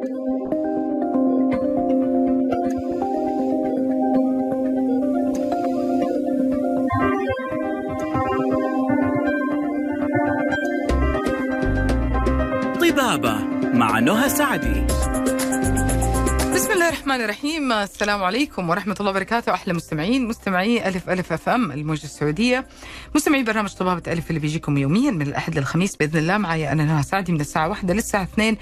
طبابة مع نهى سعدي. بسم الله الرحمن الرحيم. السلام عليكم ورحمة الله وبركاته. أحلى مستمعين مستمعي ألف ألف أف أم الموجة السعودية. مستمعي برنامج طبابة ألف اللي بيجيكم يوميا من الأحد للخميس بإذن الله. معي أنا نهى سعدي من الساعة واحدة للساعة اثنين.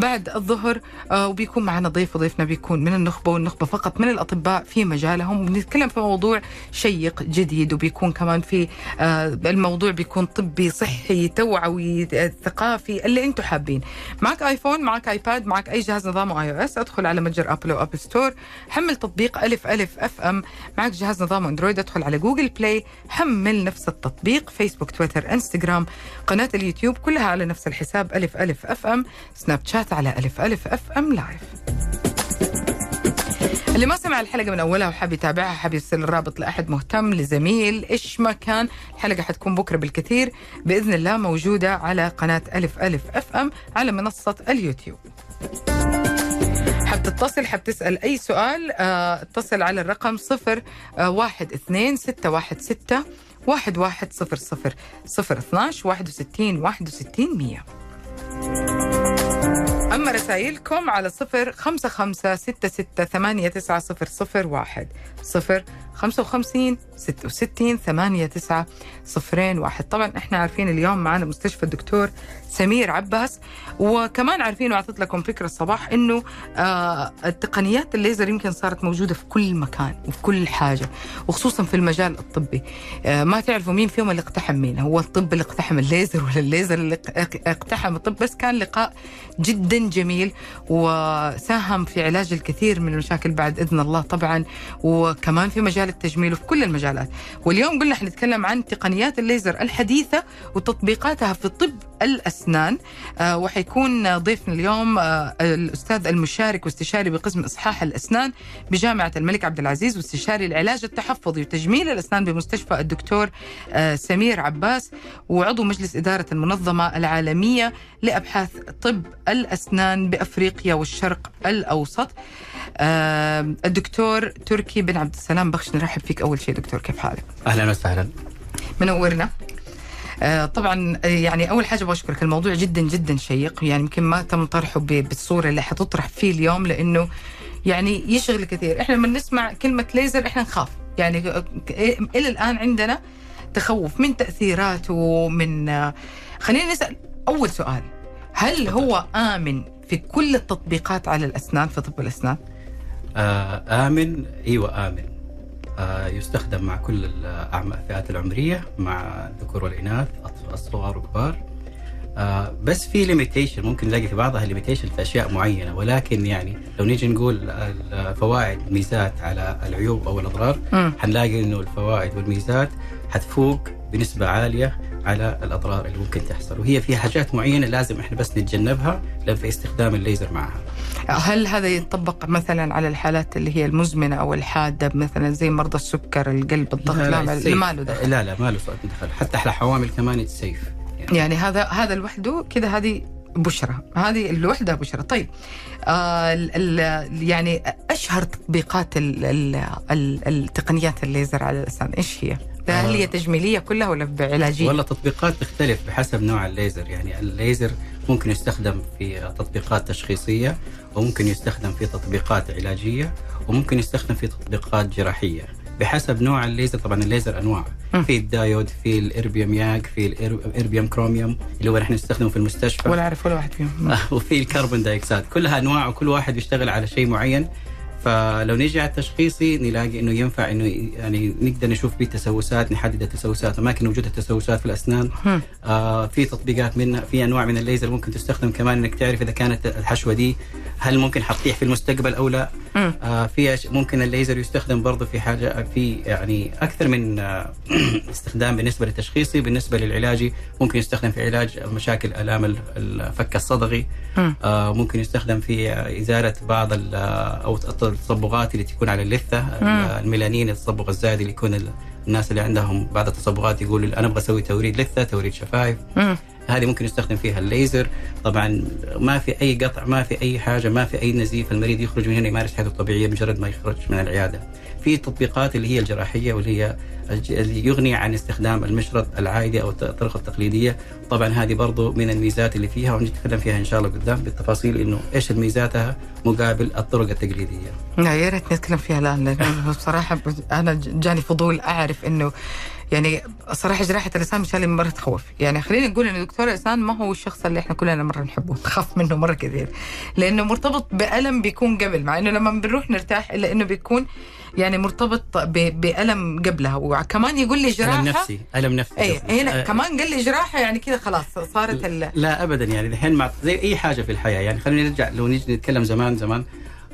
بعد الظهر آه وبيكون معنا ضيف وضيفنا بيكون من النخبة والنخبة فقط من الأطباء في مجالهم. بنتكلم في موضوع شيق جديد وبيكون كمان في آه الموضوع بيكون طبي صحي توعوي آه، ثقافي اللي أنتم حابين. معك iPhone معك iPad معك أي جهاز نظامه iOS ادخل على متجر Apple أو Apple Store. حمل تطبيق ألف ألف FM. معك جهاز نظام Android ادخل على Google Play. حمل نفس التطبيق فيسبوك تويتر انستغرام. قناة اليوتيوب كلها على نفس الحساب ألف ألف FM. Snapchat على ألف ألف FM live اللي ما سمع الحلقة من أولها وحاب يتابعها حاب يرسل الرابط لأحد مهتم لزميل إيش ما كان الحلقة حتكون بكرة بالكثير. بإذن الله موجودة على قناة ألف ألف FM على منصة اليوتيوب. حاب تتصل حاب تسأل أي سؤال آه، اتصل على الرقم صفر آه، واحد اثنين ستة واحد ستة واحد واحد صفر صفر صفر اثناش واحد وستين واحد وستين مية. أما رسائلكم على صفر خمسة خمسة ستة ستة ثمانية تسعة صفر صفر واحد صفر خمسة وخمسين ستة وستين ثمانية تسعة صفرين واحد. طبعا إحنا عارفين اليوم معنا مستشفى الدكتور سمير عباس وكمان عارفين وأعطيت لكم فكرة الصباح إنه آه التقنيات الليزر يمكن صارت موجودة في كل مكان وفي كل حاجة وخصوصا في المجال الطبي. آه ما تعرفوا مين فيهم اللي اقتحم مين؟ هو الطب اللي اقتحم الليزر ولا الليزر اللي اق- اقتحم الطب؟ بس كان لقاء جدا جميل وساهم في علاج الكثير من المشاكل بعد إذن الله طبعا وكمان في مجال التجميل وفي كل المجالات. واليوم قلنا حنتكلم عن تقنيات الليزر الحديثة وتطبيقاتها في طب الأسنان. آه وحيكون ضيفنا اليوم آه الأستاذ المشارك واستشاري بقسم إصحاح الأسنان بجامعة الملك عبد العزيز واستشاري العلاج التحفظي وتجميل الأسنان بمستشفى الدكتور آه سمير عباس وعضو مجلس إدارة المنظمة العالمية لأبحاث طب الأسنان بأفريقيا والشرق الأوسط. آه الدكتور تركي بن عبد السلام بخش نرحب فيك أول شيء دكتور كيف حالك؟ أهلا وسهلا. منورنا آه، طبعا آه، يعني أول حاجة بشكرك الموضوع جدا جدا شيق يعني يمكن ما تم طرحه بالصورة اللي حتطرح فيه اليوم لأنه يعني يشغل كثير. إحنا لما نسمع كلمة ليزر إحنا نخاف. يعني آه، إلى الآن عندنا تخوف من تأثيراته من آه، خلينا نسأل أول سؤال. هل هو آمن في كل التطبيقات على الأسنان في طب الأسنان؟ آه آمن. إيوه آمن. آه يستخدم مع كل الفئات العمرية مع الذكور والإناث أطفال الصغار والكبار آه بس في limitation ممكن نلاقي في بعضها limitation في أشياء معينة. ولكن يعني لو نيجي نقول الفوائد ميزات على العيوب أو الأضرار مم. حنلاقي إنه الفوائد والميزات حتفوق بنسبة عالية على الأضرار اللي ممكن تحصل. وهي في حاجات معينة لازم إحنا بس نتجنبها لما في استخدام الليزر معها. هل هذا ينطبق مثلا على الحالات اللي هي المزمنة أو الحادة مثلا زي مرضى السكر القلب الضغط؟ لا, لا. ما له دخل. لا لا ما له دخل. حتى على حوامل كمان سيف يعني. يعني هذا هذا لوحده كذا هذه بشرة. هذه لوحدها بشرة. طيب آه يعني أشهر تطبيقات ال ال ال التقنيات الليزر على الأسنان إيش هي؟ هل هي آه. تجميلية كلها ولا علاجية؟ والله تطبيقات تختلف بحسب نوع الليزر. يعني الليزر ممكن يستخدم في تطبيقات تشخيصية وممكن يستخدم في تطبيقات علاجية وممكن يستخدم في تطبيقات جراحية. بحسب نوع الليزر طبعا الليزر أنواع. م. في الدايود في ال erbium YAG في ال erbium chromium اللي هو نحن نستخدمه في المستشفى. ولا أعرف ولا واحد فيهم. وفي ال carbon dioxide كلها أنواع وكل واحد بيشتغل على شيء معين. فلو نيجي على التشخيصي نلاقي إنه ينفع إنه يعني نقدر نشوف به تسوسات نحدد التسوسات أماكن وجود التسوسات في الأسنان. آه في تطبيقات منها في أنواع من الليزر ممكن تستخدم كمان إنك تعرف إذا كانت الحشوة دي هل ممكن حتطيح في المستقبل أو لا. آه في ممكن الليزر يستخدم برضه في حاجة في يعني أكثر من آه استخدام بالنسبة للتشخيصي بالنسبة للعلاجي ممكن يستخدم في علاج مشاكل آلام ال- الفك الصدغي. آه ممكن يستخدم في إزالة بعض أو التصبغات اللي تكون على اللثة. الميلانين التصبغ الزايد اللي يكون الناس اللي عندهم بعض التصبغات يقولوا أنا أبغى أسوي توريد لثه توريد شفايف. هذه ممكن يستخدم فيها الليزر. طبعا ما في أي قطع ما في أي حاجة ما في أي نزيف المريض يخرج من هنا يمارس حياته الطبيعية مجرد ما يخرج من العيادة. في تطبيقات اللي هي الجراحية واللي هي اللي يغني عن استخدام المشرط العادي أو الطرق التقليدية. طبعا هذه برضو من الميزات اللي فيها ونتكلم فيها إن شاء الله قدام بالتفاصيل إنه إيش الميزاتها مقابل الطرق التقليدية. لا يا ريت نتكلم فيها الآن لأنه بصراحة أنا جاني فضول أعرف إنه يعني صراحة جراحة اللسان مش اللي مره تخوف. يعني خلينا نقول ان دكتور اللسان ما هو الشخص اللي إحنا كلنا مرة نحبه. نخاف منه مرة كثير. لأنه مرتبط بألم بيكون قبل. مع إنه لما بنروح نرتاح إلا إنه بيكون يعني مرتبط بألم قبلها. وكمان يقول لي جراحه ألم نفسي. ألم نفسي اي. هنا آه، كمان قال لي جراحة يعني كذا خلاص صارت ال... لا ابدا يعني الحين مع زي أي حاجة في الحياة. يعني خلينا نرجع لو نيجي نتكلم زمان زمان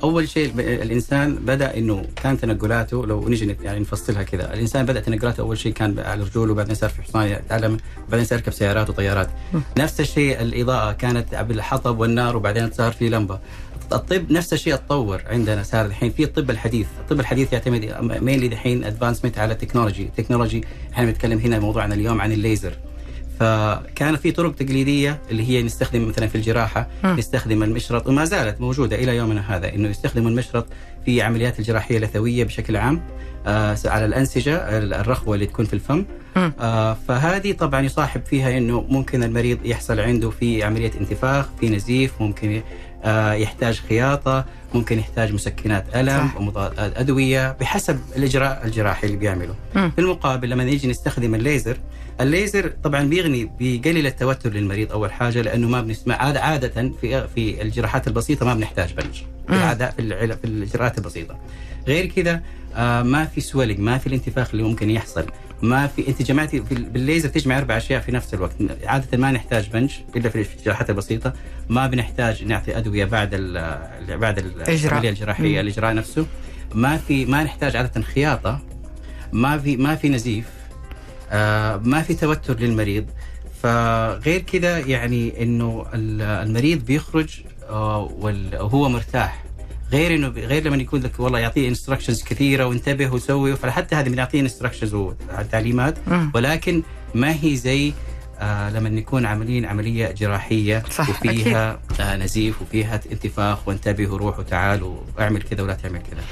أول شيء الإنسان بدأ إنه كان تنقلاته لو نيجي نت- يعني نفصلها كذا. الإنسان بدأ تنقلاته أول شيء كان على رجوله وبعدين صار في حصان يتعلم بعدين صار يركب سيارات وطيارات. نفس الشيء الإضاءة كانت بالحطب والنار وبعدين صار في لمبة. الطب نفس الشيء اتطور عندنا صار الحين في الطب الحديث، الطب الحديث يعتمد mainly دحين advancement على ال technology، technology إحنا بنتكلم هنا موضوعنا اليوم عن الليزر. فكان في طرق تقليدية اللي هي نستخدم مثلا في الجراحة مم. نستخدم المشرط وما زالت موجودة إلى يومنا هذا إنه يستخدم المشرط في عمليات الجراحية اللثويه بشكل عام آه على الأنسجة الرخوة اللي تكون في الفم. آه فهذه طبعا يصاحب فيها إنه ممكن المريض يحصل عنده في عملية انتفاخ في نزيف ممكن يحتاج خياطة ممكن يحتاج مسكنات ألم صح. ومضادات أدوية بحسب الإجراء الجراحي اللي بيعمله مم. في المقابل لما نيجي نستخدم الليزر الليزر طبعا بيغني بيقلل التوتر للمريض أول حاجة لأنه ما بنسمع عاده عادة في في الجراحات البسيطة ما بنحتاج بنج. العاده في, في الإجراءات البسيطة غير كذا آه ما في swelling ما في الانتفاخ اللي ممكن يحصل ما في انت جمعتي بالليزر تجمع أربع أشياء في نفس الوقت. عادة ما نحتاج بنج إلا في الجراحات البسيطة. ما بنحتاج نعطي أدوية بعد ال بعد. العملية الجراحية. الإجراء نفسه. ما في ما نحتاج عادة خياطة. ما في ما في نزيف. آه ما في توتر للمريض. فغير كذا يعني إنه ال- المريض بيخرج آه وهو مرتاح. غير إنه غير لما يكون لك والله يعطيه instructions كثيرة وانتبه وسوي فحتى هذه بنعطيه instructions وتعليمات. ولكن ما هي زي آه لما نكون عاملين عملية جراحية صح، وفيها آه نزيف وفيها انتفاخ وانتبه وروح وتعال واعمل كذا ولا تعمل كذا.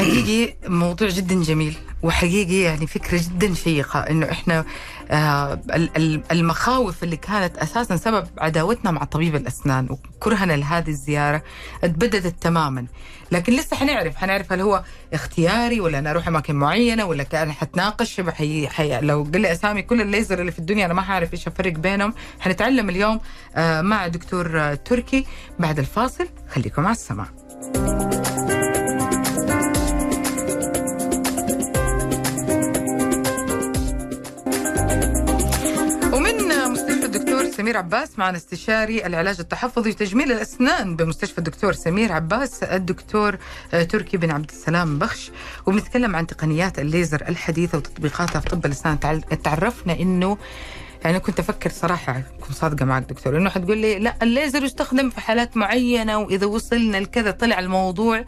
حقيقي موضوع جدا جميل وحقيقي يعني فكرة جدا شيقة إنه إحنا آه ال- ال- المخاوف اللي كانت أساسا سبب عداوتنا مع طبيب الأسنان وكرهنا لهذه الزيارة اتبددت تماما. لكن لسه حنعرف حنعرف هل هو اختياري ولا أنا أروح أماكن معينة ولا أنا حتناقش حي... حي... لو قل لي أسامي كل الليزر اللي في الدنيا أنا ما حعرف إيش الفرق بينهم. حنتعلم اليوم آه مع دكتور تركي بعد الفاصل. خليكم على السماع. سمير عباس معنا استشاري العلاج التحفظي وتجميل الأسنان بمستشفى الدكتور سمير عباس. الدكتور آه، تركي بن عبد السلام بخش. وبنتكلم عن تقنيات الليزر الحديثة وتطبيقاتها في طب الاسنان تعرفنا إنه يعني كنت أفكر صراحة اكون صادقة معك دكتور إنه حتقول لي لا الليزر يستخدم في حالات معينة وإذا وصلنا لكذا طلع الموضوع.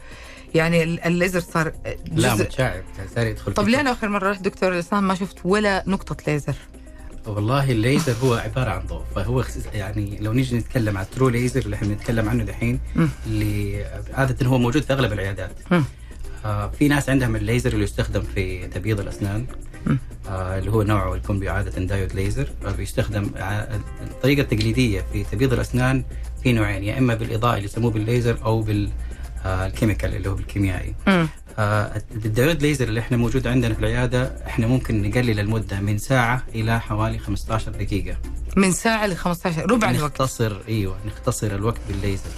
يعني ال- الليزر صار لا جزء متشعب صار يدخل طب ليه أنا آخر مرة رحت دكتور الاسنان ما شفت ولا نقطة ليزر؟ والله الليزر هو عبارة عن ضوء فهو يعني لو نيجي نتكلم عن ال true laser اللي إحنا بنتكلم عنه دحين مم. اللي عادة هو موجود في أغلب العيادات. آه في ناس عندهم الليزر اللي يستخدم في تبييض الأسنان. آه اللي هو نوعه يكون عاده diode laser آه بيستخدم الطريقة التقليديه في تبييض الأسنان في نوعين يا إما بالإضاءة اللي يسموه بالليزر أو بال chemical اللي هو بالكيميائي مم. آه، ال diode laser اللي إحنا موجود عندنا في العيادة إحنا ممكن نقلل المدة من ساعة إلى حوالي 15 دقيقة من ساعة ل 15 ربع الوقت نختصر إيوه نختصر الوقت بالليزر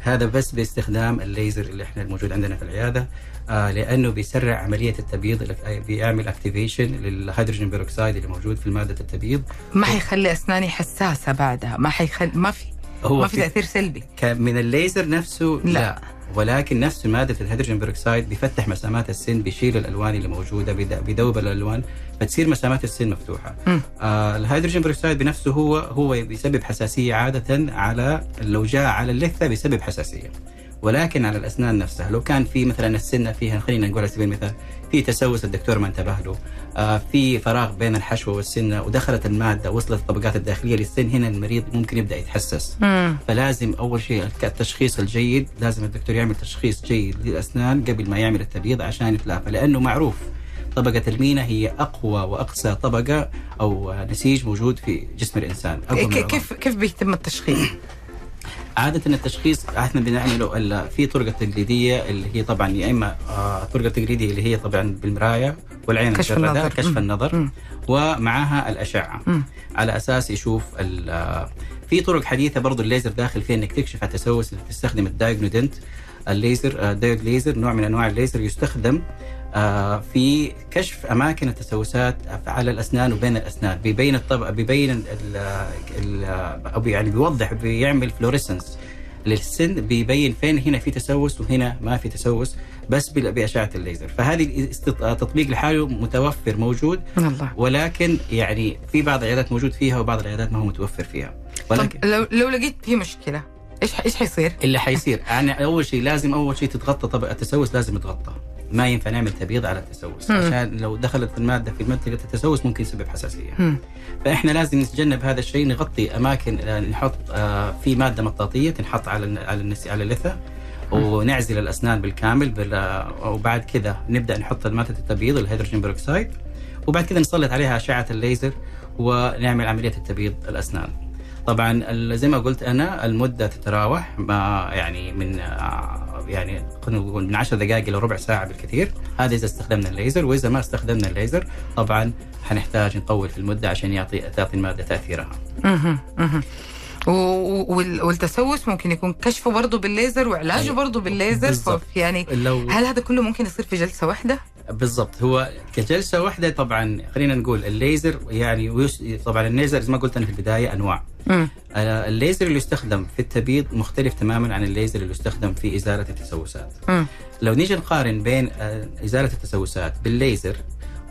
هذا بس باستخدام الليزر اللي إحنا الموجود عندنا في العيادة آه لأنه بيسرع عملية التبييض اللي- بيعمل activation لل hydrogen peroxide اللي موجود في ماده التبييض ما حيخلي أسناني حساسة بعدها ما حيخلي ما في هو ما في تأثير سلبي من الليزر نفسه. لا, لا. ولكن نفس مادة ال hydrogen peroxide بيفتح مسامات السن بيشيل الألوان اللي موجودة بيد- بيذوب الألوان فتصير مسامات السن مفتوحة. آه ال hydrogen peroxide بنفسه هو هو بيسبب حساسية عادة على لو جاء على اللثة بيسبب حساسية. ولكن على الأسنان نفسها لو كان في مثلا السنة فيها خلينا نقول على سبيل المثال في تسوس الدكتور ما انتبه له آه في فراغ بين الحشوه والسنة ودخلت المادة وصلت الطبقات الداخلية للسن هنا المريض ممكن يبدأ يتحسس مم. فلازم أول شيء التشخيص الجيد لازم الدكتور يعمل تشخيص جيد للأسنان قبل ما يعمل التبييض عشان يتلافى لأنه معروف طبقة المينا هي أقوى وأقسى طبقة أو نسيج موجود في جسم الإنسان. كيف كيف بيتم التشخيص؟ عادة التشخيص إحنا بنعمله ال- في طرق التقليدية اللي هي طبعا يا إما آه، الطرق التقليدية اللي هي طبعا بالمراية والعين كشف النظر. كشف. النظر مم. ومعها الأشعة مم. على أساس يشوف آه، في طرق حديثة برضو الليزر داخل فيها إنك تكشف على التسوس اللي تستخدم ال DIAGNOdent الليزر آه، diode laser نوع من أنواع الليزر يستخدم آه، في كشف أماكن التسوسات على الأسنان وبين الأسنان بيبين الطبقه بيبين ال ال أو يعني بيوضح بيعمل فلوريسنس للسن بيبين فين هنا في تسوس وهنا ما في تسوس بس بأشعة الليزر. فهذه استط- تطبيق لحاله متوفر موجود الله. ولكن يعني في بعض العيادات موجود فيها وبعض العيادات ما هو متوفر فيها. ولكن طب لو لو لقيت في مشكلة إيش إيش حيصير؟ اللي حيصير. يعني أول شيء لازم أول شيء تتغطى طبقه التسوس لازم تتغطى ما ينفع نعمل تبييض على التسوس مم. عشان لو دخلت المادة في منطقه التسوس ممكن يسبب حساسية مم. فإحنا لازم نتجنب هذا الشيء نغطي أماكن آه، نحط آه، في مادة مطاطية تنحط على على النسي على اللثة ونعزل الأسنان بالكامل بال- آه، وبعد كذا نبدأ نحط ماده التبييض ال hydrogen peroxide وبعد كذا نسلط عليها أشعة الليزر ونعمل عملية التبييض الأسنان طبعا زي ما قلت أنا المدة تتراوح ما يعني من يعني خلينا نقول من 10 دقائق إلى ربع ساعة بالكثير. هذا إذا استخدمنا الليزر وإذا ما استخدمنا الليزر طبعا حنحتاج نطول في المدة عشان يعطي تعطي المادة تأثيرها. و- وال- والتسوس ممكن يكون كشفه برضه بالليزر وعلاجه أيوة. برضه بالليزر. يعني هل هذا كله ممكن يصير في جلسة واحدة؟ بالضبط هو كجلسة واحدة طبعا خلينا نقول الليزر يعني ويس طبعا الليزر زي ما قلت أنا في البداية أنواع مم. آه، الليزر اللي يستخدم في التبييض مختلف تماما عن الليزر اللي يستخدم في إزالة التسوسات مم. لو نيجي نقارن بين آه، إزالة التسوسات بالليزر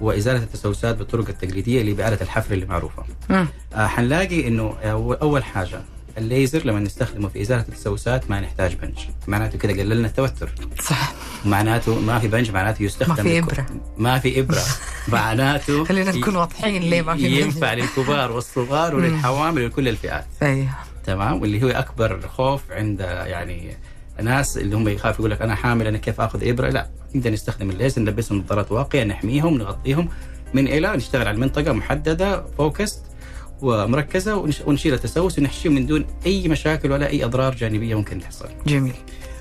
وإزالة التسوسات بالطرق التقليدية اللي بآلة الحفر اللي معروفة مم. آه، حنلاقي إنه أول حاجة الليزر لما نستخدمه في إزالة التسوسات ما نحتاج بنج معناته كده قللنا التوتر. صح. معناته ما في بنج معناته يستخدم ما في إبرة. ما في إبرة. معناته خلينا نكون واضحين ليه ما في ينفع للكبار والصغار وللحوامل ولكل الفئات. أيوه. تمام؟ واللي هو أكبر خوف عند يعني ناس اللي هم يخافوا يقول لك أنا حامل أنا كيف آخذ إبرة؟ لا. نقدر نستخدم الليزر نلبسهم نظارات واقيه نحميهم نغطيهم من إلى نشتغل على المنطقة محددة focused ومركزة ونش- ونشيل التسوس ونحشيه من دون أي مشاكل ولا أي أضرار جانبية ممكن تحصل. جميل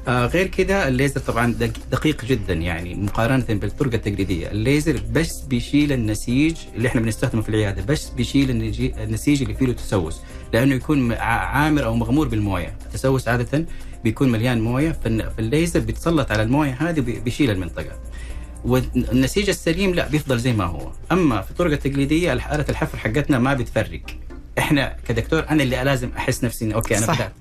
آه غير كده الليزر طبعا دق- دقيق جدا يعني مقارنة بالطرق التقليدية، الليزر بس بيشيل النسيج اللي إحنا بنستخدمه في العيادة، بس بيشيل النسيج اللي فيه له تسوس، لأنه يكون عامر أو مغمور بالموية، التسوس عادة بيكون مليان موية فالليزر بيتسلط على الموية هذه وبي- بيشيل المنطقة. والنسيج السليم لا بيفضل زي ما هو، أما في الطرق التقليدية آلة الحفر حقتنا ما بتفرق. إحنا كدكتور أنا اللي لازم أحس نفسي إني okay أنا صح. بدأت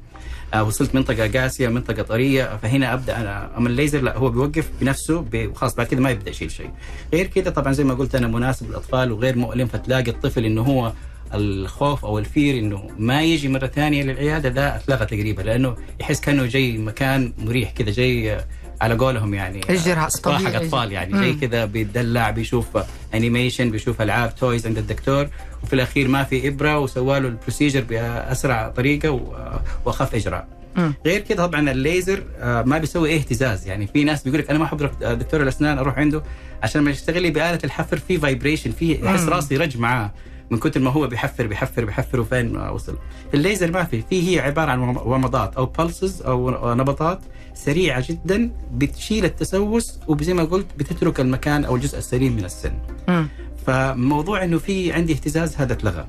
آه، وصلت منطقة قاسية منطقة طرية فهنا أبدأ أنا أما الليزر لا هو بيوقف بنفسه وخلاص بعد كده ما يبدأ يشيل شيء غير كده طبعا زي ما قلت أنا مناسب للأطفال وغير مؤلم فتلاقي الطفل إنه هو الخوف أو ال fear إنه ما يجي مرة ثانية للعيادة ده أتلغى تقريبا لأنه يحس كأنه جاي مكان مريح كده جاي على قولهم يعني آه، إجراء سبا حق طبيعي. أطفال يعني مم. كذا بيتدلع بيشوف animation بيشوف ألعاب toys عند الدكتور وفي الأخير ما في إبرة وسوى له ال procedure بأسرع طريقة و- وأخف إجراء مم. غير كده طبعا الليزر آه، ما بيسوي أي اهتزاز يعني في ناس بيقول لك أنا ما أحب دكتور الأسنان أروح عنده عشان لما يشتغل لي بآلة الحفر في vibration في احس. راسي رج معاه من كثر ما هو بيحفر بيحفر بيحفر وفين ما وصل الليزر ما في في هي عبارة عن ومضات أو pulses أو نبضات سريعة جدا بتشيل التسوس وزي ما قلت بتترك المكان أو الجزء السليم من السن. مم. فموضوع إنه في عندي اهتزاز هذا اتلغى.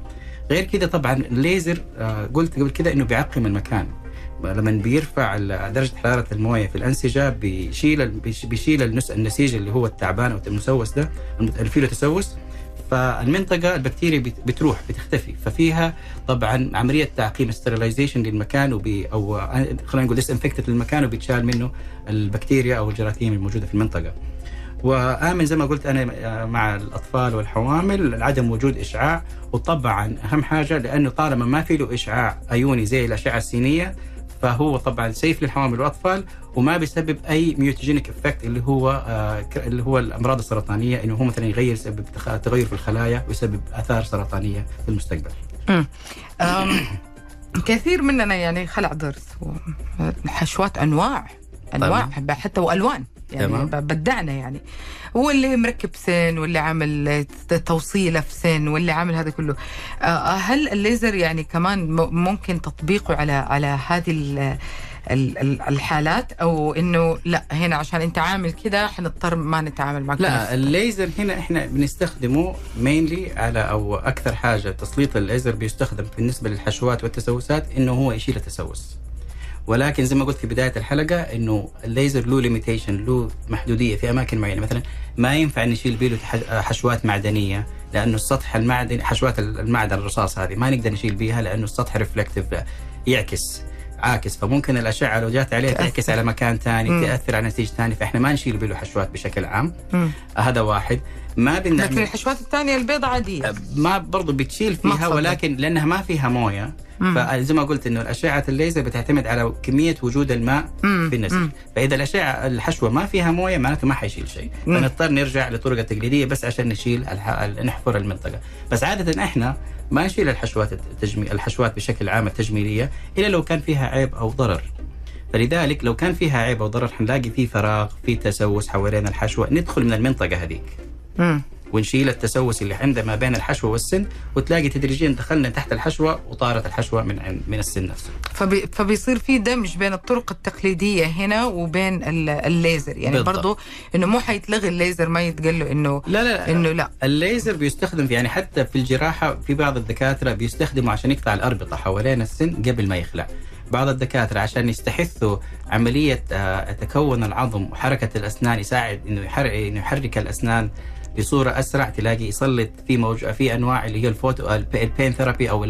غير كده طبعا الليزر آه، قلت قبل كده إنه بيعقم المكان. لما بيرفع درجة حرارة الموية في الأنسجة بيشيل بيشيل النس النسيج اللي هو التعبان أو المسوس ده اللي فيه تسوس فالمنطقة البكتيريا بت- بتروح بتختفي. ففيها طبعا عملية تعقيم sterilization للمكان وبي أو خلينا نقول disinfected للمكان وبيتشال منه البكتيريا أو الجراثيم الموجودة في المنطقة. وآمن زي ما قلت أنا مع الأطفال والحوامل عدم وجود إشعاع. وطبعا أهم حاجة لأنه طالما ما في له إشعاع ايوني زي الأشعة السينية فهو طبعا safe للحوامل والأطفال وما بيسبب أي mutagenic effect اللي هو آه اللي هو الأمراض السرطانية إنه هو مثلا يغير يسبب تغير في الخلايا ويسبب آثار سرطانية في المستقبل. كثير مننا يعني خلع ضرس حشوات أنواع أنواع حتى وألوان. يعني بدعنا يعني. واللي مركب سن واللي عامل توصيلة في سن واللي عامل هذا كله. آه، هل الليزر يعني كمان ممكن تطبيقه على على هذه ال- ال- ال- الحالات؟ أو إنه لا هنا عشان أنت عامل كده حنضطر ما نتعامل معك لا الليزر هنا إحنا بنستخدمه mainly على أو أكثر حاجة تسليط الليزر بيستخدم بالنسبة للحشوات والتسوسات إنه هو يشيل التسوس. ولكن زي ما قلت في بداية الحلقة إنه الليزر له limitation له محدودية في أماكن معينة مثلا ما ينفع نشيل بيه له حشوات معدنية لأنه السطح المعدني حشوات المعدن الرصاص هذه ما نقدر نشيل بيها لأنه السطح ريفلكتيف يعكس عاكس فممكن الأشعة لو جات عليه. تعكس على مكان ثاني. تأثر على نتيجة ثانية فإحنا ما نشيل له حشوات بشكل عام مم. هذا واحد ما لكن بنعمل الحشوات الثانية البيضاء عادية ما برضو بتشيل فيها. ولكن لأنها ما فيها موية. فزي ما قلت إنه الأشعة الليزر بتعتمد على كمية وجود الماء مم. في النسيج مم. فإذا الأشعة الحشوة ما فيها موية معناته ما حيشيل شيء. فنضطر نرجع للطرق التقليدية بس عشان نشيل الح... ال- نحفر المنطقة بس عادة إحنا ما نشيل الحشوات التجمي... الحشوات بشكل عام التجميلية إلا لو كان فيها عيب أو ضرر فلذلك لو كان فيها عيب أو ضرر حنلاقي في فراغ في تسوس حوالين الحشوة ندخل من المنطقة هذيك. ونشيل التسوس اللي عنده ما بين الحشوة والسن وتلاقي تدريجيا دخلنا تحت الحشوة وطارت الحشوة من من السن نفسه. فبي فبيصير في دمج بين الطرق التقليدية هنا وبين ال- الليزر يعني بالضبط. برضو إنه مو حيتلغي الليزر ما يتقال إنه لا لا إنه لا الليزر بيستخدم يعني حتى في الجراحة في بعض الدكاترة بيستخدموا عشان يقطع الأربطة حوالين السن قبل ما يخلع. بعض الدكاترة عشان يستحثوا عملية آه، تكون العظم وحركة الأسنان يساعد إنه يحرك الأسنان بصورة أسرع تلاقي يسلط في موج في أنواع اللي هي الفوتو البين therapy أو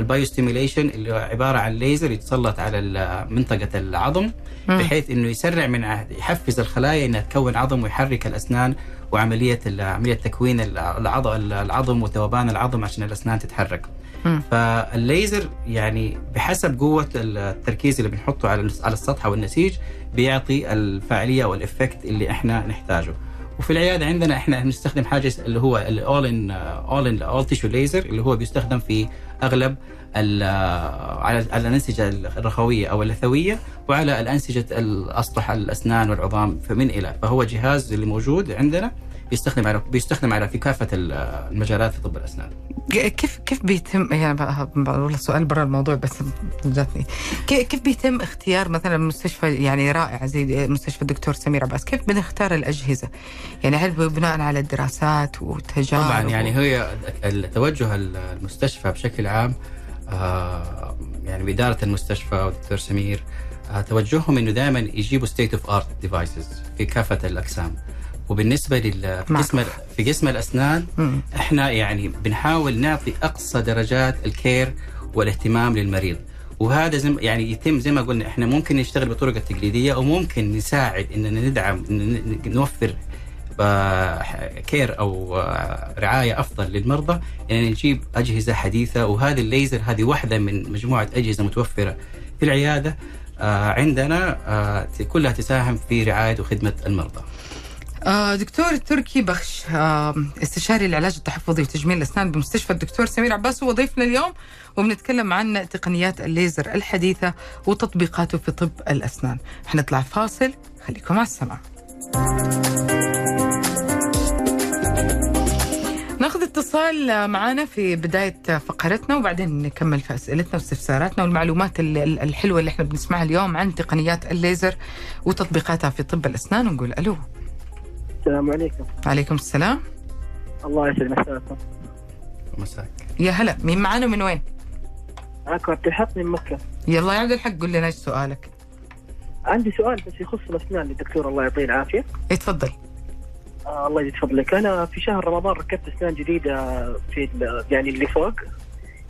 ال biostimulation اللي هو عبارة عن ليزر يتسلط على منطقة العظم. بحيث إنه يسرع من يحفز الخلايا إنها تكون عظم ويحرك الأسنان وعملية عملية تكوين العظم العظم وذوبان العظم عشان الأسنان تتحرك. فالليزر يعني بحسب قوة التركيز اللي بنحطه على على السطح أو النسيج بيعطي الفاعلية وال effect اللي إحنا نحتاجه. وفي العيادة عندنا إحنا بنستخدم حاجة اللي هو الأول ان all ان all tissue laser اللي هو بيستخدم في أغلب على على الأنسجة الرخوية أو اللثوية وعلى الأنسجة الأسطح الأسنان والعظام فمن إلى. فهو جهاز اللي موجود عندنا. بيستخدم على بيستخدم على في كافه المجالات في طب الاسنان. كيف كيف بيتم يعني والله سؤال برا الموضوع بس جاتني. كي- كيف بيتم اختيار مثلا مستشفى يعني رائع زي مستشفى الدكتور سمير عباس؟ كيف بنختار الأجهزة؟ يعني هل بناء على الدراسات وتجارب طبعا يعني هي التوجه المستشفى بشكل عام آه، يعني بإدارة المستشفى والدكتور سمير آه، توجههم إنه دائما يجيبوا state of art devices في كافة الأقسام. وبالنسبة لل في قسم الأسنان مم. إحنا يعني بنحاول نعطي أقصى درجات ال care والاهتمام للمريض وهذا زي ما- يعني يتم زي ما قلنا إحنا ممكن نشتغل بالطرق التقليدية وممكن نساعد إننا ندعم إن نوفر آه، كير أو آه، رعاية أفضل للمرضى ان نجيب أجهزة حديثة وهذه الليزر هذه واحدة من مجموعة أجهزة متوفرة في العيادة آه، عندنا كلها تساهم في رعاية وخدمة المرضى. آه دكتور تركي بخش آه استشاري العلاج التحفظي وتجميل الأسنان بمستشفى الدكتور سمير عباس هو ضيفنا اليوم وبنتكلم عن تقنيات الليزر الحديثة وتطبيقاته في طب الأسنان. حنطلع فاصل خليكم على السمع ناخذ اتصال معنا في بداية فقرتنا وبعدين نكمل في أسئلتنا واستفساراتنا والمعلومات ال- ال- الحلوة اللي إحنا بنسمعها اليوم عن تقنيات الليزر وتطبيقاتها في طب الأسنان ونقول ألو. السلام عليكم. عليكم السلام. الله يسعد مساكم مساك. يا هلا مين معانا من وين؟ معكم عبد الحق من مكة. يلا يا عبد الحق قول لنا إيش سؤالك؟ عندي سؤال بس يخص الأسنان للدكتور الله يعطيه العافية. إيه تفضل. آه الله يزيد فضلك. أنا في شهر رمضان ركبت أسنان جديدة في ال- يعني اللي فوق.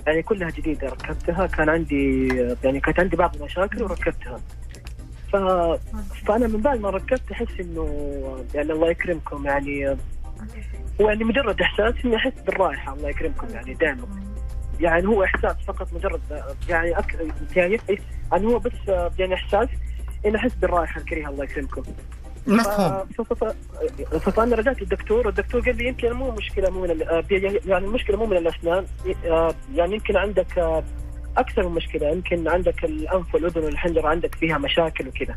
يعني كلها جديدة ركبتها. كان عندي يعني كانت عندي بعض المشاكل وركبتها. ف... فأنا من بعد ما ركبت أحس إنه يعني الله يكرمكم يعني. هو يعني مجرد إحساس إني أحس بالراحة الله يكرمكم يعني دائما. يعني هو إحساس فقط مجرد يعني أك... يعني يعني هو بس يعني إحساس انه أحس بالرائحه الكريهة الله يكرمكم. مفهوم. ف- ف- ف- فانا رجعت للدكتور والدكتور قال لي يمكن مو مشكلة مو من ال- آه، يعني المشكلة مو من الأسنان. آه، يعني يمكن عندك آه، أكثر من مشكلة. يمكن عندك الأنف والأذن والحنجره عندك فيها مشاكل وكذا.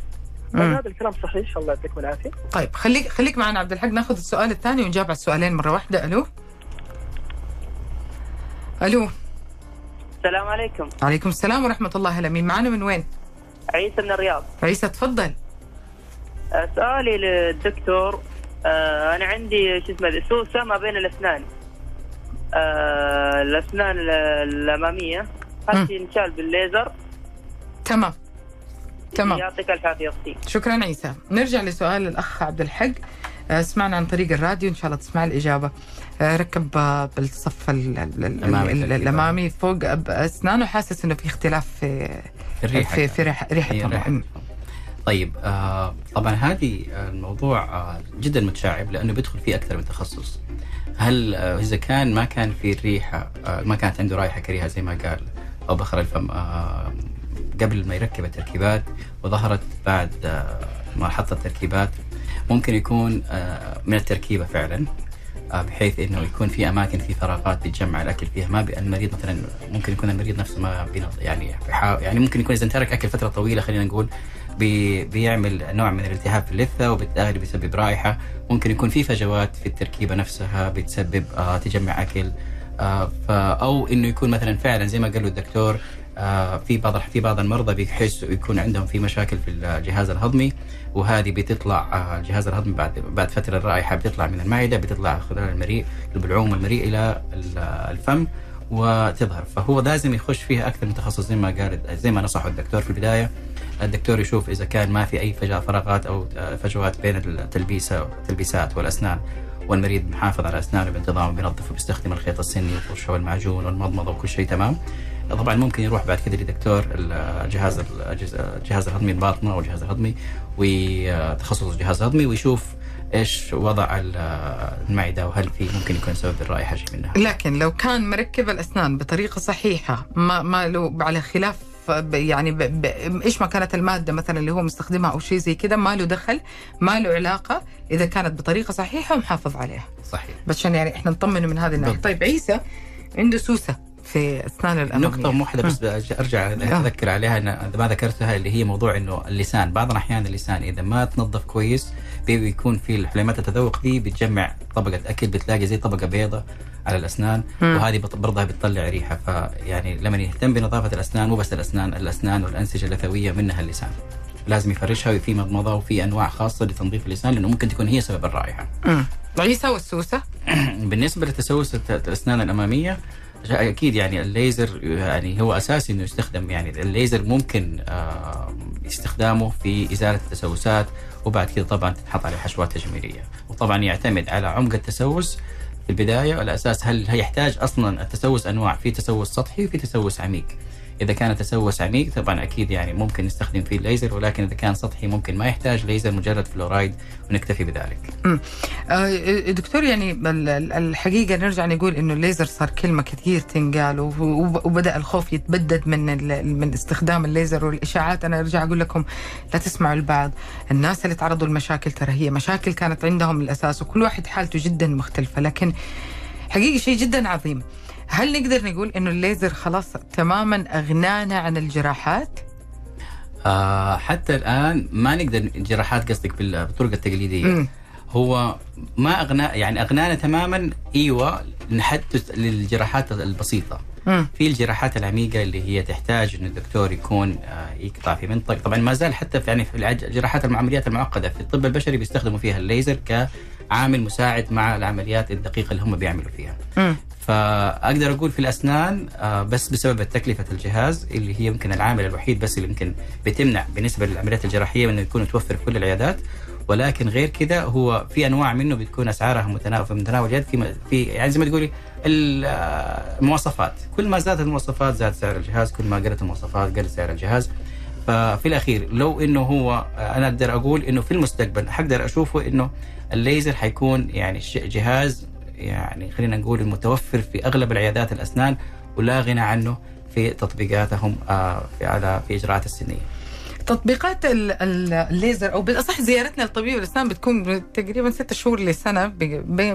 مم. هذا الكلام صحيح. الله يعطيكم العافية. طيب خليك خليك معنا عبد الحق. ناخذ السؤال الثاني ونجاوب على السؤالين مرة واحدة. ألو؟ ألو؟ السلام عليكم. عليكم السلام ورحمة الله. هلا مين معنا من وين؟ عيسى من الرياض. عيسى تفضل. آه، سؤالي للدكتور. آه، أنا عندي شو اسمه سوسه ما بين الأسنان. آه، الأسنان ال- الأمامية. هل تنشال بالليزر. تمام. تمام. يعطيك الف عافية أختي. شكرا عيسى. نرجع لسؤال الأخ عبد الحق. آه، سمعنا عن طريق الراديو. إن شاء الله تسمع الإجابة. آه، ركب آه، بالصف. الأمامي فوق. أسنانه حاسس إنه في اختلاف في الريحة في, في ريحه. ريحة. طيب آه طبعا هذه الموضوع آه جدا متشعب لأنه بيدخل فيه أكثر من تخصص. هل إذا كان ما كان في الريحه ما كانت عنده رائحة كريهة زي ما قال أو بخر الفم آه قبل ما يركب التركيبات وظهرت بعد آه ما حط التركيبات. ممكن يكون آه من التركيبة فعلا بحيث إنه يكون في أماكن في فراغات بتجمع الأكل فيها. ما بي المريض مثلا ممكن يكون المريض نفسه ما يعني يعني ممكن يكون إذا ترك أكل فترة طويلة خلينا نقول بي بيعمل نوع من الالتهاب في اللثة وبالتالي بيسبب رائحة. ممكن يكون في فجوات في التركيبة نفسها بتسبب تجمع أكل. أو إنه يكون مثلا فعلا زي ما قال الدكتور آه في بعض في بعض المرضى بيحسوا يكون عندهم في مشاكل في الجهاز الهضمي وهذه بتطلع آه، الجهاز الهضمي بعد بعد فترة الرائحة بتطلع من المعدة بتطلع خلال المريء البلعوم المريء إلى ال- الفم وتظهر. فهو لازم يخش فيها أكثر من تخصص زي ما قال زي ما نصحه الدكتور في البداية. الدكتور يشوف إذا كان ما في أي فراغات أو آه، فجوات بين التلبيسه التلبيسات والأسنان. والمريض محافظ على أسنانه بانتظام بينظف وبيستخدم الخيط السني والفرشه والمعجون والمضمضه وكل شيء تمام طبعا ممكن يروح بعد كده لدكتور الجهاز الجهاز الهضمي الباطنة أو الجهاز الهضمي وتخصص الجهاز الهضمي ويشوف إيش وضع ال- المعدة وهل في ممكن يكون سبب الرائحه شيء منها. لكن لو كان مركب الأسنان بطريقة صحيحة ما ما له على خلاف يعني ب ب إيش ما كانت المادة مثلا اللي هو مستخدمها أو شيء زي كذا ما له دخل ما له علاقة إذا كانت بطريقة صحيحة ومحافظ عليها. صحيح. بس عشان يعني إحنا نطمن من هذه الناحية. طيب عيسى عنده سوسة في أسنان الأمامية. نقطة واحدة بس برجع- أرجع أذكر عليها ما ذكرتها اللي هي موضوع إنه اللسان. بعض الأحيان اللسان إذا ما تنظف كويس بيكون في الحليمات التذوق دي بتجمع طبقة اكل بتلاقي زي طبقة بيضة على الأسنان مم. وهذه برضها بتطلع ريحة فيعني لما يهتم بنظافة الأسنان مو بس الأسنان الأسنان والأنسجة اللثوية منها اللسان لازم يفرشها وفي مضمضة وفي أنواع خاصة لتنظيف اللسان لأنه ممكن تكون هي سبب الرائحة. مم. عيسى والسوسه بالنسبة لتسوس الأسنان الأمامية أكيد يعني الليزر يعني هو أساسي إنه يستخدم يعني الليزر ممكن آه، استخدامه في إزالة التسوسات وبعد كده طبعا تتحط عليه حشوات تجميلية. وطبعا يعتمد على عمق التسوس في البداية على أساس هل يحتاج أصلا التسوس أنواع في تسوس سطحي وفي تسوس عميق. إذا كان تسوس عميق طبعا أكيد يعني ممكن نستخدم فيه الليزر ولكن إذا كان سطحي ممكن ما يحتاج ليزر مجرد فلورايد ونكتفي بذلك. آه، دكتور يعني ال- ال- الحقيقة نرجع نقول إنه الليزر صار كلمة كثير تنقال وب- وب- وبدأ الخوف يتبدد من من استخدام الليزر والإشاعات. أنا أرجع أقول لكم لا تسمعوا البعض. الناس اللي تعرضوا لمشاكل ترى هي مشاكل كانت عندهم من الاساس وكل واحد حالته جدا مختلفة. لكن حقيقي شيء جدا عظيم. هل نقدر نقول إنه الليزر خلاص تماما أغنانا عن الجراحات؟ آه حتى الآن ما نقدر جراحات قصدك بال- بالطرق التقليدية مم. هو ما اغنى يعني أغنانا تماما إيوه نحدث للجراحات البسيطة مم. في الجراحات العميقة اللي هي تحتاج إن الدكتور يكون آه، يقطع في منطقه طبعا ما زال حتى في يعني في الجراحات العمليات المعقدة في الطب البشري بيستخدموا فيها الليزر كعامل مساعد مع العمليات الدقيقة اللي هم بيعملوا فيها مم. فأقدر أقول في الأسنان آه، بس بسبب تكلفة الجهاز اللي هي يمكن العامل الوحيد بس اللي يمكن بتمنع بالنسبة للعمليات الجراحية إنه يكون متوفر في كل العيادات. ولكن غير كذا هو في أنواع منه بتكون أسعارها متناول في متناول اليد في في يعني زي ما تقولي آه، المواصفات. كل ما زادت المواصفات زاد سعر الجهاز. كل ما قلت المواصفات قل سعر الجهاز. ففي الأخير لو إنه هو آه، أنا أقدر أقول إنه في المستقبل حقدر أشوفه إنه الليزر حيكون يعني جهاز يعني خلينا نقول المتوفر في أغلب العيادات الأسنان ولا غنى عنه في تطبيقاتهم آه، في على في إجراءات السنية. تطبيقات ال- ال- الليزر أو بالأصح زيارتنا لطبيب الأسنان بتكون تقريبا ست شهور لسنة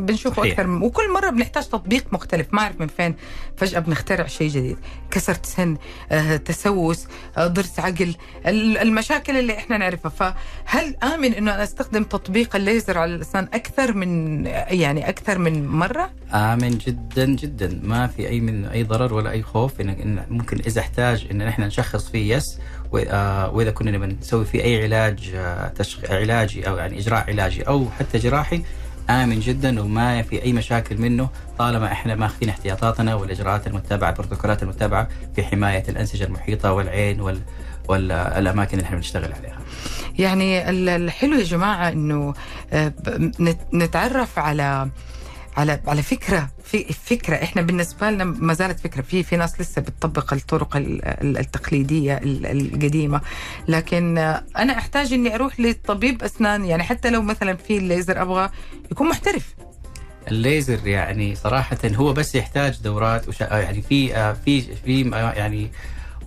بنشوفه صحيح. أكثر. وكل مرة بنحتاج تطبيق مختلف. ما أعرف من فين. فجأة بنخترع شيء جديد. كسرة سن آه، تسوس آه، ضرس عقل ال- المشاكل اللي إحنا نعرفها. فهل آمن إنه أنا أستخدم تطبيق الليزر على الأسنان أكثر من يعني أكثر من مرة؟ آمن جدا جدا. ما في أي من أي ضرر ولا أي خوف. إن, ممكن إذا احتاج إن إحنا نشخص فيه يس. وإذا كنا نبي نسوي فيه أي علاج آه، تشخ... علاجي أو يعني إجراء علاجي أو حتى جراحي آمن جدا وما في أي مشاكل منه طالما إحنا ماخذين احتياطاتنا والإجراءات المتبعة البروتوكولات المتبعة في حماية الأنسجة المحيطة والعين وال والاماكن اللي إحنا بنشتغل عليها. يعني ال- الحلو يا جماعة إنه آه، نتعرف على على على فكرة في فكرة إحنا بالنسبة لنا ما زالت فكرة. في في ناس لسه بتطبق الطرق ال- ال- التقليدية ال- القديمة. لكن أنا أحتاج إني أروح لطبيب أسنان. يعني حتى لو مثلا في الليزر أبغى يكون محترف. الليزر يعني صراحة هو بس يحتاج دورات وش... يعني في في في يعني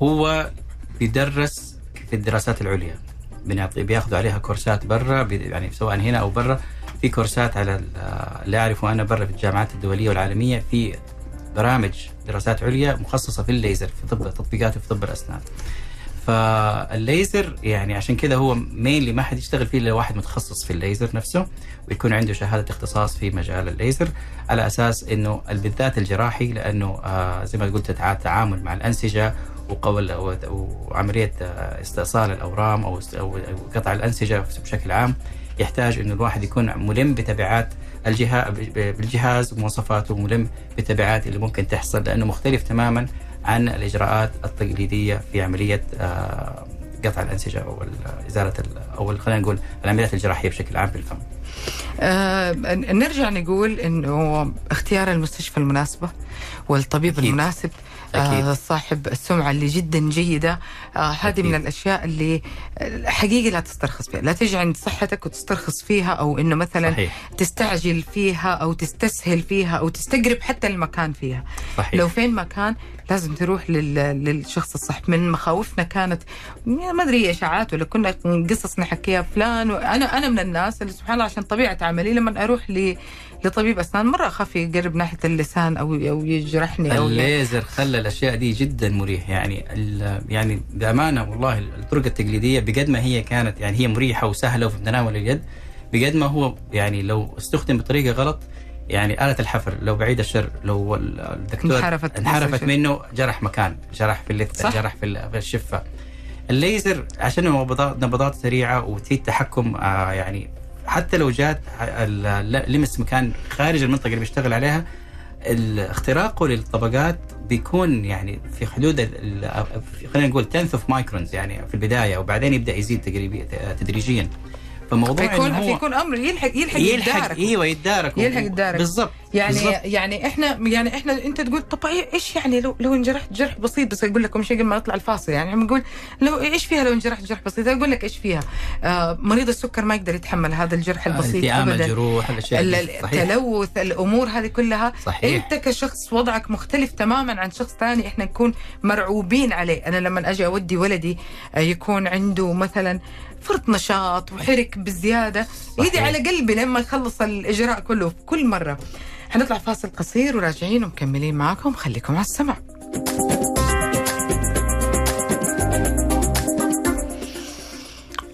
هو بيدرس في الدراسات العليا. بنعطي بياخذوا عليها كورسات برا يعني سواء هنا أو برا. في كورسات على ال- اللي أعرفه أنا برا في الجامعات الدولية والعالمية في برامج دراسات عليا مخصصة في الليزر في طب تطبيقاته في طب الأسنان. فالليزر يعني عشان كذا هو مينلي ما حد يشتغل فيه إلا واحد متخصص في الليزر نفسه ويكون عنده شهادة اختصاص في مجال الليزر على أساس إنه بالذات الجراحي لأنه آه زي ما قلت تع- التعامل مع الأنسجة وقول وعملية آه، استئصال الأورام أو قطع الأنسجة بشكل عام يحتاج إنه الواحد يكون ملم بتبعات الجهاز بالجهاز ومواصفاته وملم بالتبعات اللي ممكن تحصل لأنه مختلف تماما عن الإجراءات التقليدية في عملية آه، قطع الأنسجة أو ال- إزالة ال- أو خلينا نقول العمليات الجراحية بشكل عام في الفم. آه نرجع نقول إنه اختيار المستشفى المناسبة والطبيب أكيد. المناسب أكيد. آه صاحب السمعة اللي جدا جيدة. آه هذه أكيد. من الأشياء اللي آه، حقيقي لا تسترخص فيها. لا تجي عند صحتك وتسترخص فيها أو إنه مثلا صحيح. تستعجل فيها أو تستسهل فيها أو تستقرب حتى المكان فيها. صحيح. لو فين مكان لازم تروح لل... للشخص الصح من مخاوفنا كانت ما أدري اشاعات ولا كنا قصص نحكيها فلان أنا أنا من الناس اللي سبحان الله عشان طبيعة عملي لما أروح ل... لطبيب أسنان مرة أخاف يقرب ناحية اللسان أو أو يجرحني أو. الليزر خلى الأشياء دي جدا مريح يعني يعني بأمانة والله الطرق التقليدية بقد ما هي كانت يعني هي مريحة وسهلة وفي تناول اليد بقد ما هو يعني لو استخدم بطريقة غلط يعني آلة الحفر لو بعيد الشر لو ال- الدكتور انحرفت انحرفت. منه جرح مكان جرح في اللثة صح. جرح في ال- في الشفة الليزر عشان نبضات نبضات سريعة وفي تحكم آه يعني حتى لو جات لمس مكان خارج المنطقة اللي بيشتغل عليها اختراقه للطبقات بيكون يعني في حدود ال- خلينا نقول 10 of microns يعني في البداية وبعدين يبدأ يزيد تدريجيا فموضوع فيكون إنه هو فيكون أمر يلحق يلحق, يلحق يدارك. أيوه يتدارك يلحق يتدارك. بالضبط يعني بالضبط. يعني إحنا يعني إحنا أنت تقول طب إيش يعني لو لو انجرحت جرح بسيط بس أقول لكم شيء قبل ما نطلع الفاصل يعني بنقول لو إيش فيها لو انجرحت جرح بسيط؟ أقول لك إيش فيها؟ آه مريض السكر ما يقدر يتحمل هذا الجرح البسيط التئام ابدا. الجروح التلوث الأمور هذه كلها. صحيح. أنت كشخص وضعك مختلف تماما عن شخص ثاني إحنا نكون مرعوبين عليه. أنا لما أجي أودي ولدي آه، يكون عنده مثلا فرط نشاط وحرك بزيادة. يدي على قلبي لما يخلص الإجراء كله. كل مرة حنطلع فاصل قصير وراجعين ومكملين معاكم. خليكم على السمع.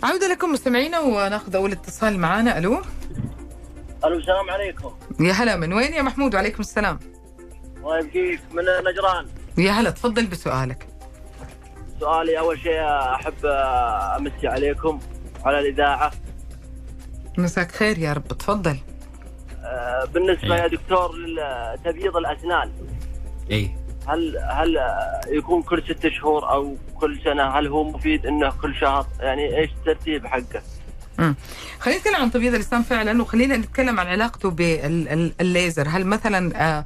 عودة لكم مستمعينا وناخذ أول اتصال معانا. ألو؟ ألو السلام عليكم. يا هلا من وين يا محمود؟ وعليكم السلام. الله يبقيك من نجران. يا هلا تفضل بسؤالك. سؤالي أول شيء أحب أمسي عليكم على الإذاعة. مساك خير يا رب تفضل. بالنسبة إيه. يا دكتور لتبييض الأسنان. اي هل هل آه، يكون كل ست شهور أو كل سنة هل هو مفيد إنه كل شهر؟ يعني إيش الترتيب حقه؟ خلينا نتكلم عن تبييض الأسنان فعلا وخلينا نتكلم عن علاقته بالليزر. هل مثلا آه،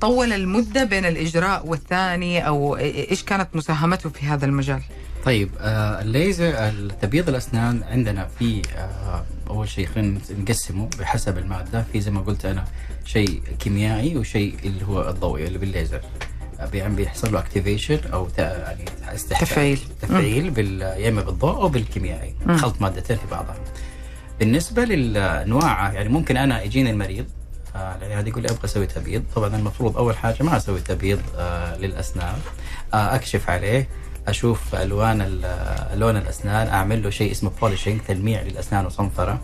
طول المدة بين الإجراء والثاني أو إيش كانت مساهمته في هذا المجال؟ طيب آه الليزر تبييض الأسنان عندنا في آه أول شيء خلينا نقسمه بحسب المادة. في زي ما قلت أنا شيء كيميائي وشيء اللي هو الضوئي اللي بالليزر. بيعمل بيحصل له activation أو يعني تفعيل. تفعيل بال يا اما بالضوء أو بالكيميائي. مم. خلط مادتين في بعضها. بالنسبة للانواع يعني ممكن أنا يجيني المريض آه العياده يقول لي أبغى أسوي تبييض. طبعا المفروض أول حاجة ما أسوي تبييض آه للأسنان. آه أكشف عليه. أشوف ألوان ال- لون الأسنان أعمل له شيء اسمه بولشنج تلميع للأسنان وصنفرة.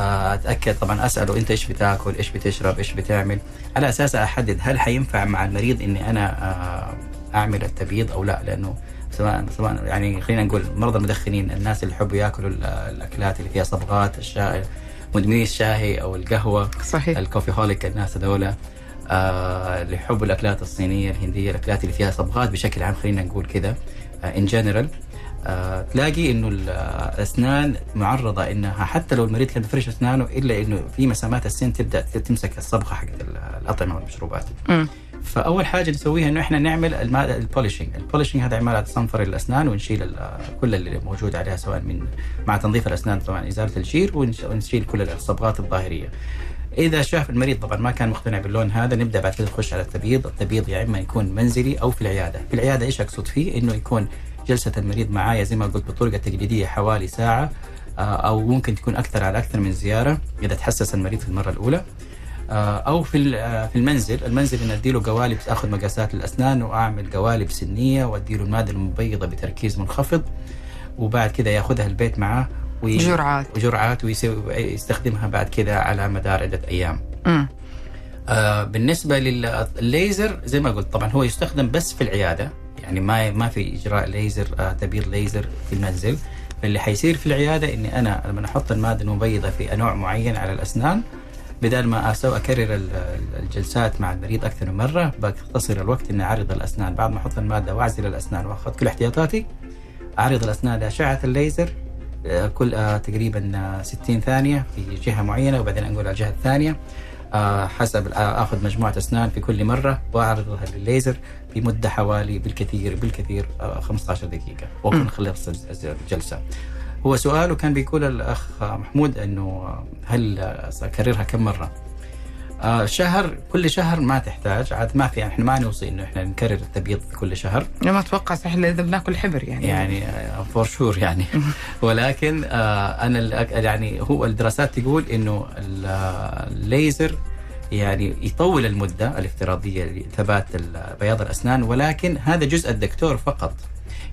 آه، أتأكد طبعا أسأله إنت إيش بتاكل إيش بتشرب إيش بتعمل. على أساس أحدد هل حينفع مع المريض إني أنا آه، أعمل التبييض أو لا لأنه سواء سواء يعني خلينا نقول مرضى المدخنين الناس اللي يحبوا ياكلوا ال- الأكلات اللي فيها صبغات الشاي مدمني الشاي أو القهوة صحيح. ال coffeeholic الناس هذول آه اللي يحبوا الأكلات الصينية الهندية الأكلات اللي فيها صبغات بشكل عام خلينا نقول كذا. in general تلاقي إنه الاسنان معرضة إنها حتى لو المريض كان بيفرش أسنانه إلا إنه في مسامات السن تبدأ تمسك الصبغة حقت الأطعمة والمشروبات. مم. فأول حاجة نسويها إنه إحنا نعمل ال polishing، ال polishing هذا عملية صنفرة الأسنان ونشيل كل اللي موجود عليها سواء من مع تنظيف الأسنان طبعا إزالة الجير ونش- ونشيل كل الصبغات الظاهرية. إذا شاف المريض طبعا ما كان مقتنع باللون هذا نبدأ بعد كده نخش على التبييض، التبييض يا إما يكون منزلي أو في العيادة، في العيادة إيش أقصد فيه؟ إنه يكون جلسة المريض معايا زي ما قلت بالطرق التقليديه حوالي ساعة آه، أو ممكن تكون أكثر على أكثر من زيارة إذا تحسس المريض في المرة الأولى. آه، أو في آه، في المنزل، المنزل ان أديله قوالب آخذ مقاسات الأسنان وأعمل قوالب سنية وأديله الماده المبيضة بتركيز منخفض وبعد كده ياخذها البيت معاه جرعات. وجرعات ويسوي يستخدمها بعد كده على مدار عدة أيام. مم. آه بالنسبة للليزر زي ما قلت طبعا هو يستخدم بس في العيادة يعني ما ما في إجراء ليزر آه تبييض ليزر في المنزل فاللي حيصير في العيادة إني أنا لما أحط المادة المبيضه في نوع معين على الأسنان بدل ما أسوي أكرر ال- ال- الجلسات مع المريض أكثر من مرة بختصر الوقت إني أعرض الأسنان بعد ما أحط المادة وأعزل الأسنان وأخذ كل احتياطاتي أعرض الأسنان لأشعة الليزر كل آه، تقريبا آه، 60 ثانية في جهة معينة وبعدين أنقل على الجهة الثانية آه، حسب آه، آخذ مجموعة أسنان في كل مرة وأعرضها للليزر في مده حوالي بالكثير بالكثير آه، 15 دقيقة واكون خلصت الج- الجلسة. هو سؤاله كان بيقول الأخ محمود إنه هل اكررها كم مرة؟ آه شهر كل شهر ما تحتاج عاد ما في إحنا ما نوصي إنه إحنا نكرر التبييض كل شهر. ما أتوقع صح إلا إذا بناكل حبر يعني. يعني for sure يعني. ولكن آه أنا يعني هو الدراسات تقول إنه ال- الليزر يعني يطول المدة الافتراضية لثبات بياض الأسنان ولكن هذا جزء الدكتور فقط.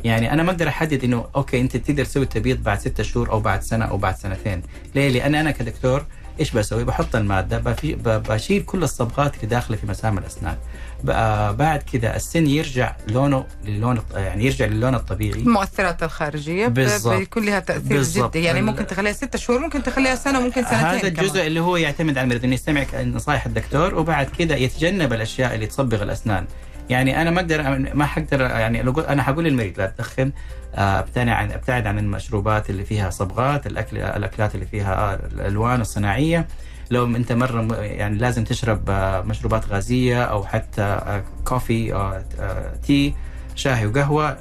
يعني أنا ما أقدر أحدد إنه okay أنت تقدر تسوي التبييض بعد ستة شهور أو بعد سنة أو بعد سنتين. ليه؟ لأن أنا كدكتور إيش بسوي بحط المادة بشيل كل الصبغات اللي داخلة في مسام الأسنان بعد كذا السن يرجع لونه للون يعني يرجع للون الطبيعي المؤثرات الخارجية ب- بالضبط. بيكون لها تاثير بالضبط. جدي يعني ممكن تخليها ستة شهور ممكن تخليها سنة ممكن سنتين هذا الجزء كمان. اللي هو يعتمد على المريض انه يستمع نصائح الدكتور وبعد كذا يتجنب الأشياء اللي تصبغ الأسنان يعني أنا ما أقدر ما حقدر يعني أنا حقول للمريض لا تدخن آه، ابتعد عن أبتعد عن المشروبات اللي فيها صبغات الاكل الأكلات اللي فيها آه، الألوان الصناعية لو أنت مرة يعني لازم تشرب آه، مشروبات غازية أو حتى coffee آه، tea شاي وقهوة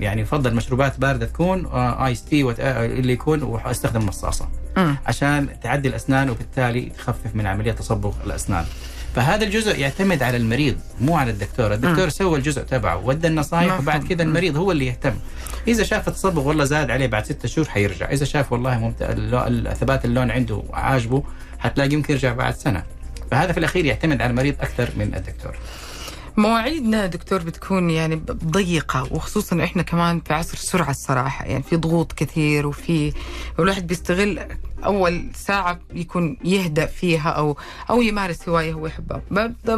يعني يفضل مشروبات باردة تكون ice tea اللي يكون وأستخدم مصاصة. عشان تعدي الأسنان وبالتالي تخفف من عملية تصبغ الأسنان. فهذا الجزء يعتمد على المريض مو على الدكتور، الدكتور سوى الجزء تبعه ودى النصائح وبعد. كذا المريض هو اللي يهتم. إذا شاف التصبغ والله زاد عليه بعد ستة شهور حيرجع، إذا شاف والله ممت... ثبات اللون عنده عاجبه حتلاقي يمكن يرجع بعد سنة. فهذا في الأخير يعتمد على المريض أكثر من الدكتور. مواعيدنا دكتور بتكون يعني ضيقة وخصوصا إحنا كمان في عصر السرعة الصراحة يعني في ضغوط كثير وفي الواحد بيستغل أول ساعة يكون يهدأ فيها أو أو يمارس هواية هو يحبها.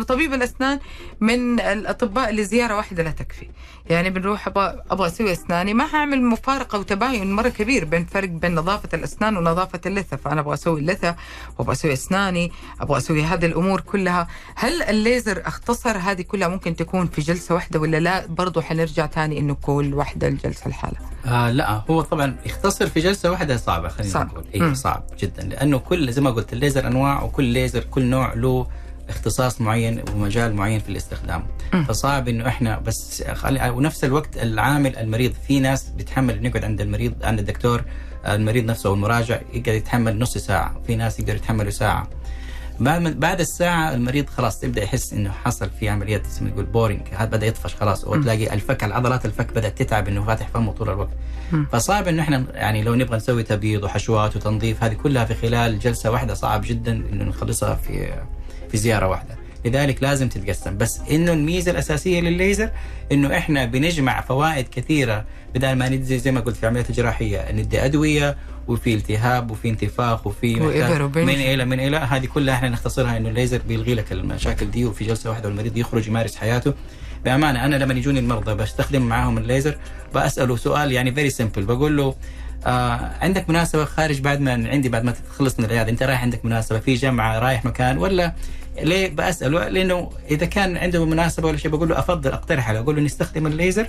طبيب الأسنان من الأطباء اللي زيارة واحدة لا تكفي. يعني بنروح أبغى أبغى أسوي أسناني. ما هعمل مفارقة وتباين مرة كبير بين فرق بين نظافة الأسنان ونظافة اللثة. فأنا أبغى أسوي اللثة وأبغى أسوي أسناني. أبغى أسوي هذه الأمور كلها. هل الليزر أختصر هذه كلها ممكن تكون في جلسة واحدة ولا لا؟ برضو حنرجع تاني إنه كل واحدة الجلسة الحالة آه لا هو طبعا يختصر في جلسة واحدة صعبة خلينا صعب. نقول. اي صعب. جدا لأنه كل زي ما قلت الليزر أنواع وكل ليزر كل نوع له اختصاص معين ومجال معين في الاستخدام. فصعب إنه إحنا بس خلي ونفس الوقت العامل المريض في ناس بتحمل انه يقعد عند المريض عند الدكتور المريض نفسه أو المراجع يقدر يتحمل نص ساعة في ناس يقدر يتحملوا ساعة بعد بعد الساعة المريض خلاص يبدأ يحس إنه حصل في عمليه نقول بورينج هذا بدأ يطفش خلاص أو مم. تلاقي الفك العضلات الفك بدأت تتعب إنه فاتح فمه طول الوقت. فصعب إنه إحنا يعني لو نبغى نسوي تبييض وحشوات وتنظيف هذه كلها في خلال جلسة واحدة صعب جدا إنه نخلصها في في زيارة واحدة لذلك لازم تتقسم. بس إنه الميزة الأساسية للليزر إنه إحنا بنجمع فوائد كثيرة بدل ما ندي زي ما قلت في عمليات الجراحيه ندي أدوية وفي التهاب وفي انتفاخ وفي. من إلى من إلى. هذه كلها إحنا نختصرها إنه الليزر بيلغي لك المشاكل دي وفي جلسة واحدة والمريض يخرج يمارس حياته. بأمانة أنا لما يجوني المرضى بستخدم معاهم الليزر بساله سؤال يعني very simple بقول له آه عندك مناسبة خارج بعد ما عندي بعد ما تخلص من العيادة أنت رايح عندك مناسبة في جمعه رايح مكان ولا ليه بساله لأنه إذا كان عنده مناسبة ولا شيء بقول له أفضل اقترح عليه أقول له نستخدم الليزر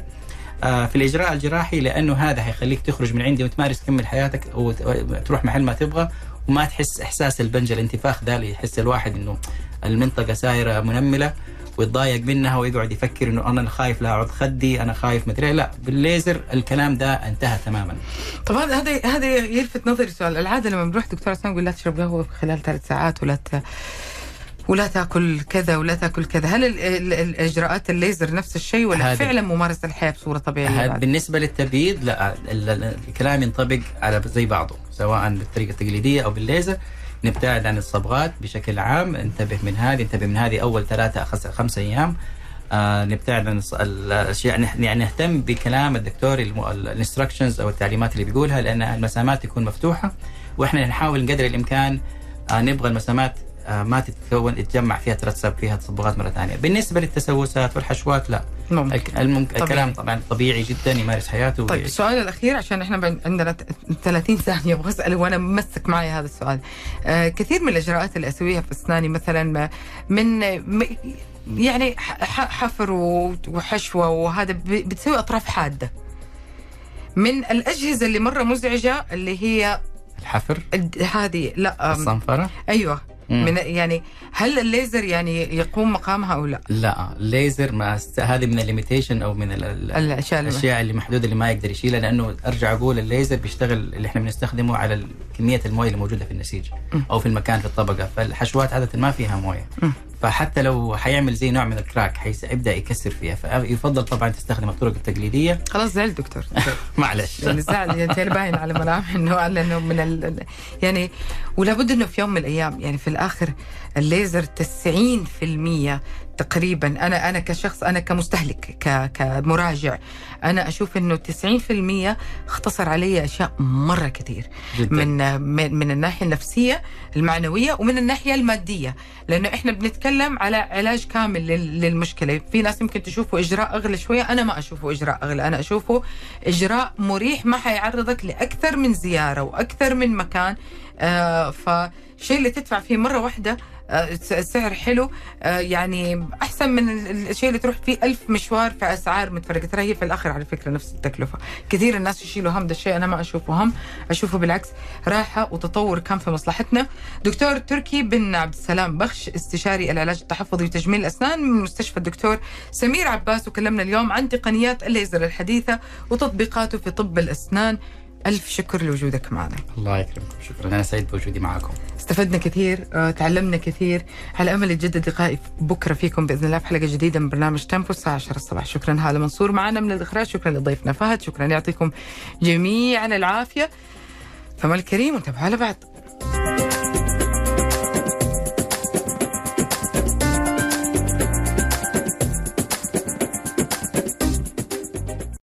آه، في الإجراء الجراحي لأنه هذا حيخليك تخرج من عندي وتمارس تكمل حياتك وتروح محل ما تبغى وما تحس إحساس البنج الانتفاخ ده اللي يحس الواحد إنه المنطقة سايرة منملة. ويتضايق منها ويقعد يفكر إنه أنا خايف لا اقعد خدي أنا خايف مدري إيه. لا بالليزر الكلام ده انتهى تماما طبعا هذا هذا يلفت نظري سؤال العادة لما بنروح دكتور حسام يقول لا تشرب قهوة خلال ثلاث ساعات ولا ت... ولا تأكل كذا ولا تأكل كذا هل ال- ال- الإجراءات الليزر نفس الشيء ولا هذا- فعلا ممارسة الحياة بصورة طبيعية هذا؟ بالنسبة للتبييض لا ال- ال- الكلام ينطبق على زي بعضه سواء بالطريقة التقليدية أو بالليزر نبتعد عن الصبغات بشكل عام. انتبه من هذه انتبه من هذه. أول ثلاثة خمسة, أيام. آه نبتعد عن الأشياء. نح- يعني نهتم بكلام الدكتور الانستركشنز أو التعليمات اللي بيقولها لأن المسامات تكون مفتوحة. وإحنا نحاول قدر الإمكان آه نبغى المسامات آه ما تتكون تتجمع فيها ترسب فيها تصبغات مرة ثانية. بالنسبة للتسوسات والحشوات لا. ممكن الك- الممكن طبيعي. الكلام طبعا طبيعي جدا يمارس حياته طيب السؤال الأخير عشان إحنا عندنا ت- 30 ثانية أبغى أسأل وأنا ممسك معي هذا السؤال. آه كثير من الإجراءات اللي اسويها في أسناني مثلا ما- من يعني حفر وحشوة وهذا بتسوي أطراف حادة. من الأجهزة اللي مرة مزعجة اللي هي الحفر هذه لا الصنفرة أيوه. من يعني هل الليزر يعني يقوم مقامها أو لا؟ لا الليزر ما. هذه من ال limitation أو من ال... ال- الأشياء الأشياء اللي محدودة اللي ما يقدر يشيلها لأنه أرجع أقول الليزر بيشتغل اللي إحنا بنستخدمه على كمية الموية اللي موجودة في النسيج. أو في المكان في الطبقة فالحشوات عادة ما فيها موية. فحتى لو حيعمل زي نوع من ال crack حيبدا يكسر فيها. فيفضل طبعا تستخدم الطرق التقليدية. خلاص زعلت دكتور. معلش. يعني زعل يعني باين على ملامح إنه إنه من ال... يعني ولا بد إنه في يوم من الأيام يعني في الآخر الليزر 90% تقريبا. أنا أنا كشخص أنا كمستهلك. كمراجع أنا أشوف إنه 90% اختصر علي أشياء مرة كثير. جدا. من من الناحية النفسية المعنوية ومن الناحية المادية. لأنه إحنا بنتكلم على علاج كامل لل- للمشكلة. في ناس يمكن تشوفه إجراء أغلى شوية أنا ما أشوفه إجراء أغلى. أنا أشوفه إجراء مريح ما حيعرضك لأكثر من زيارة وأكثر من مكان. آه فالشيء اللي تدفع فيه مرة واحدة آه، س- سعر حلو. آه، يعني أحسن من ال- الشيء اللي تروح فيه ألف مشوار في أسعار متفرقة. ترى هي في الآخر على فكرة نفس التكلفة. كثير الناس يشيلوا هم ده الشيء أنا ما أشوفه هم أشوفه بالعكس. راحة وتطور كان في مصلحتنا. دكتور تركي بن عبد السلام بخش استشاري العلاج التحفظي وتجميل الأسنان من مستشفى الدكتور سمير عباس. وكلمنا اليوم عن تقنيات الليزر الحديثة وتطبيقاته في طب الأسنان. ألف شكر لوجودك معنا. الله يكرمكم. شكرا. أنا سعيد بوجودي معكم. استفدنا كثير آه، تعلمنا كثير. على أمل يتجدد لقائي بكرة فيكم بإذن الله في حلقه جديدة من برنامج تيمبو الساعة 10 الصباح. شكرا. هالة منصور معنا من الإخراج. شكرا لضيفنا فهد. شكرا. يعطيكم جميعا العافية. فما الكريم وانتبهوا على بعض.